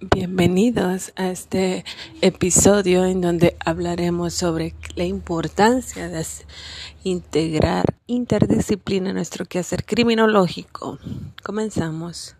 Bienvenidos a este episodio en donde hablaremos sobre la importancia de integrar interdisciplina en nuestro quehacer criminológico. Comenzamos.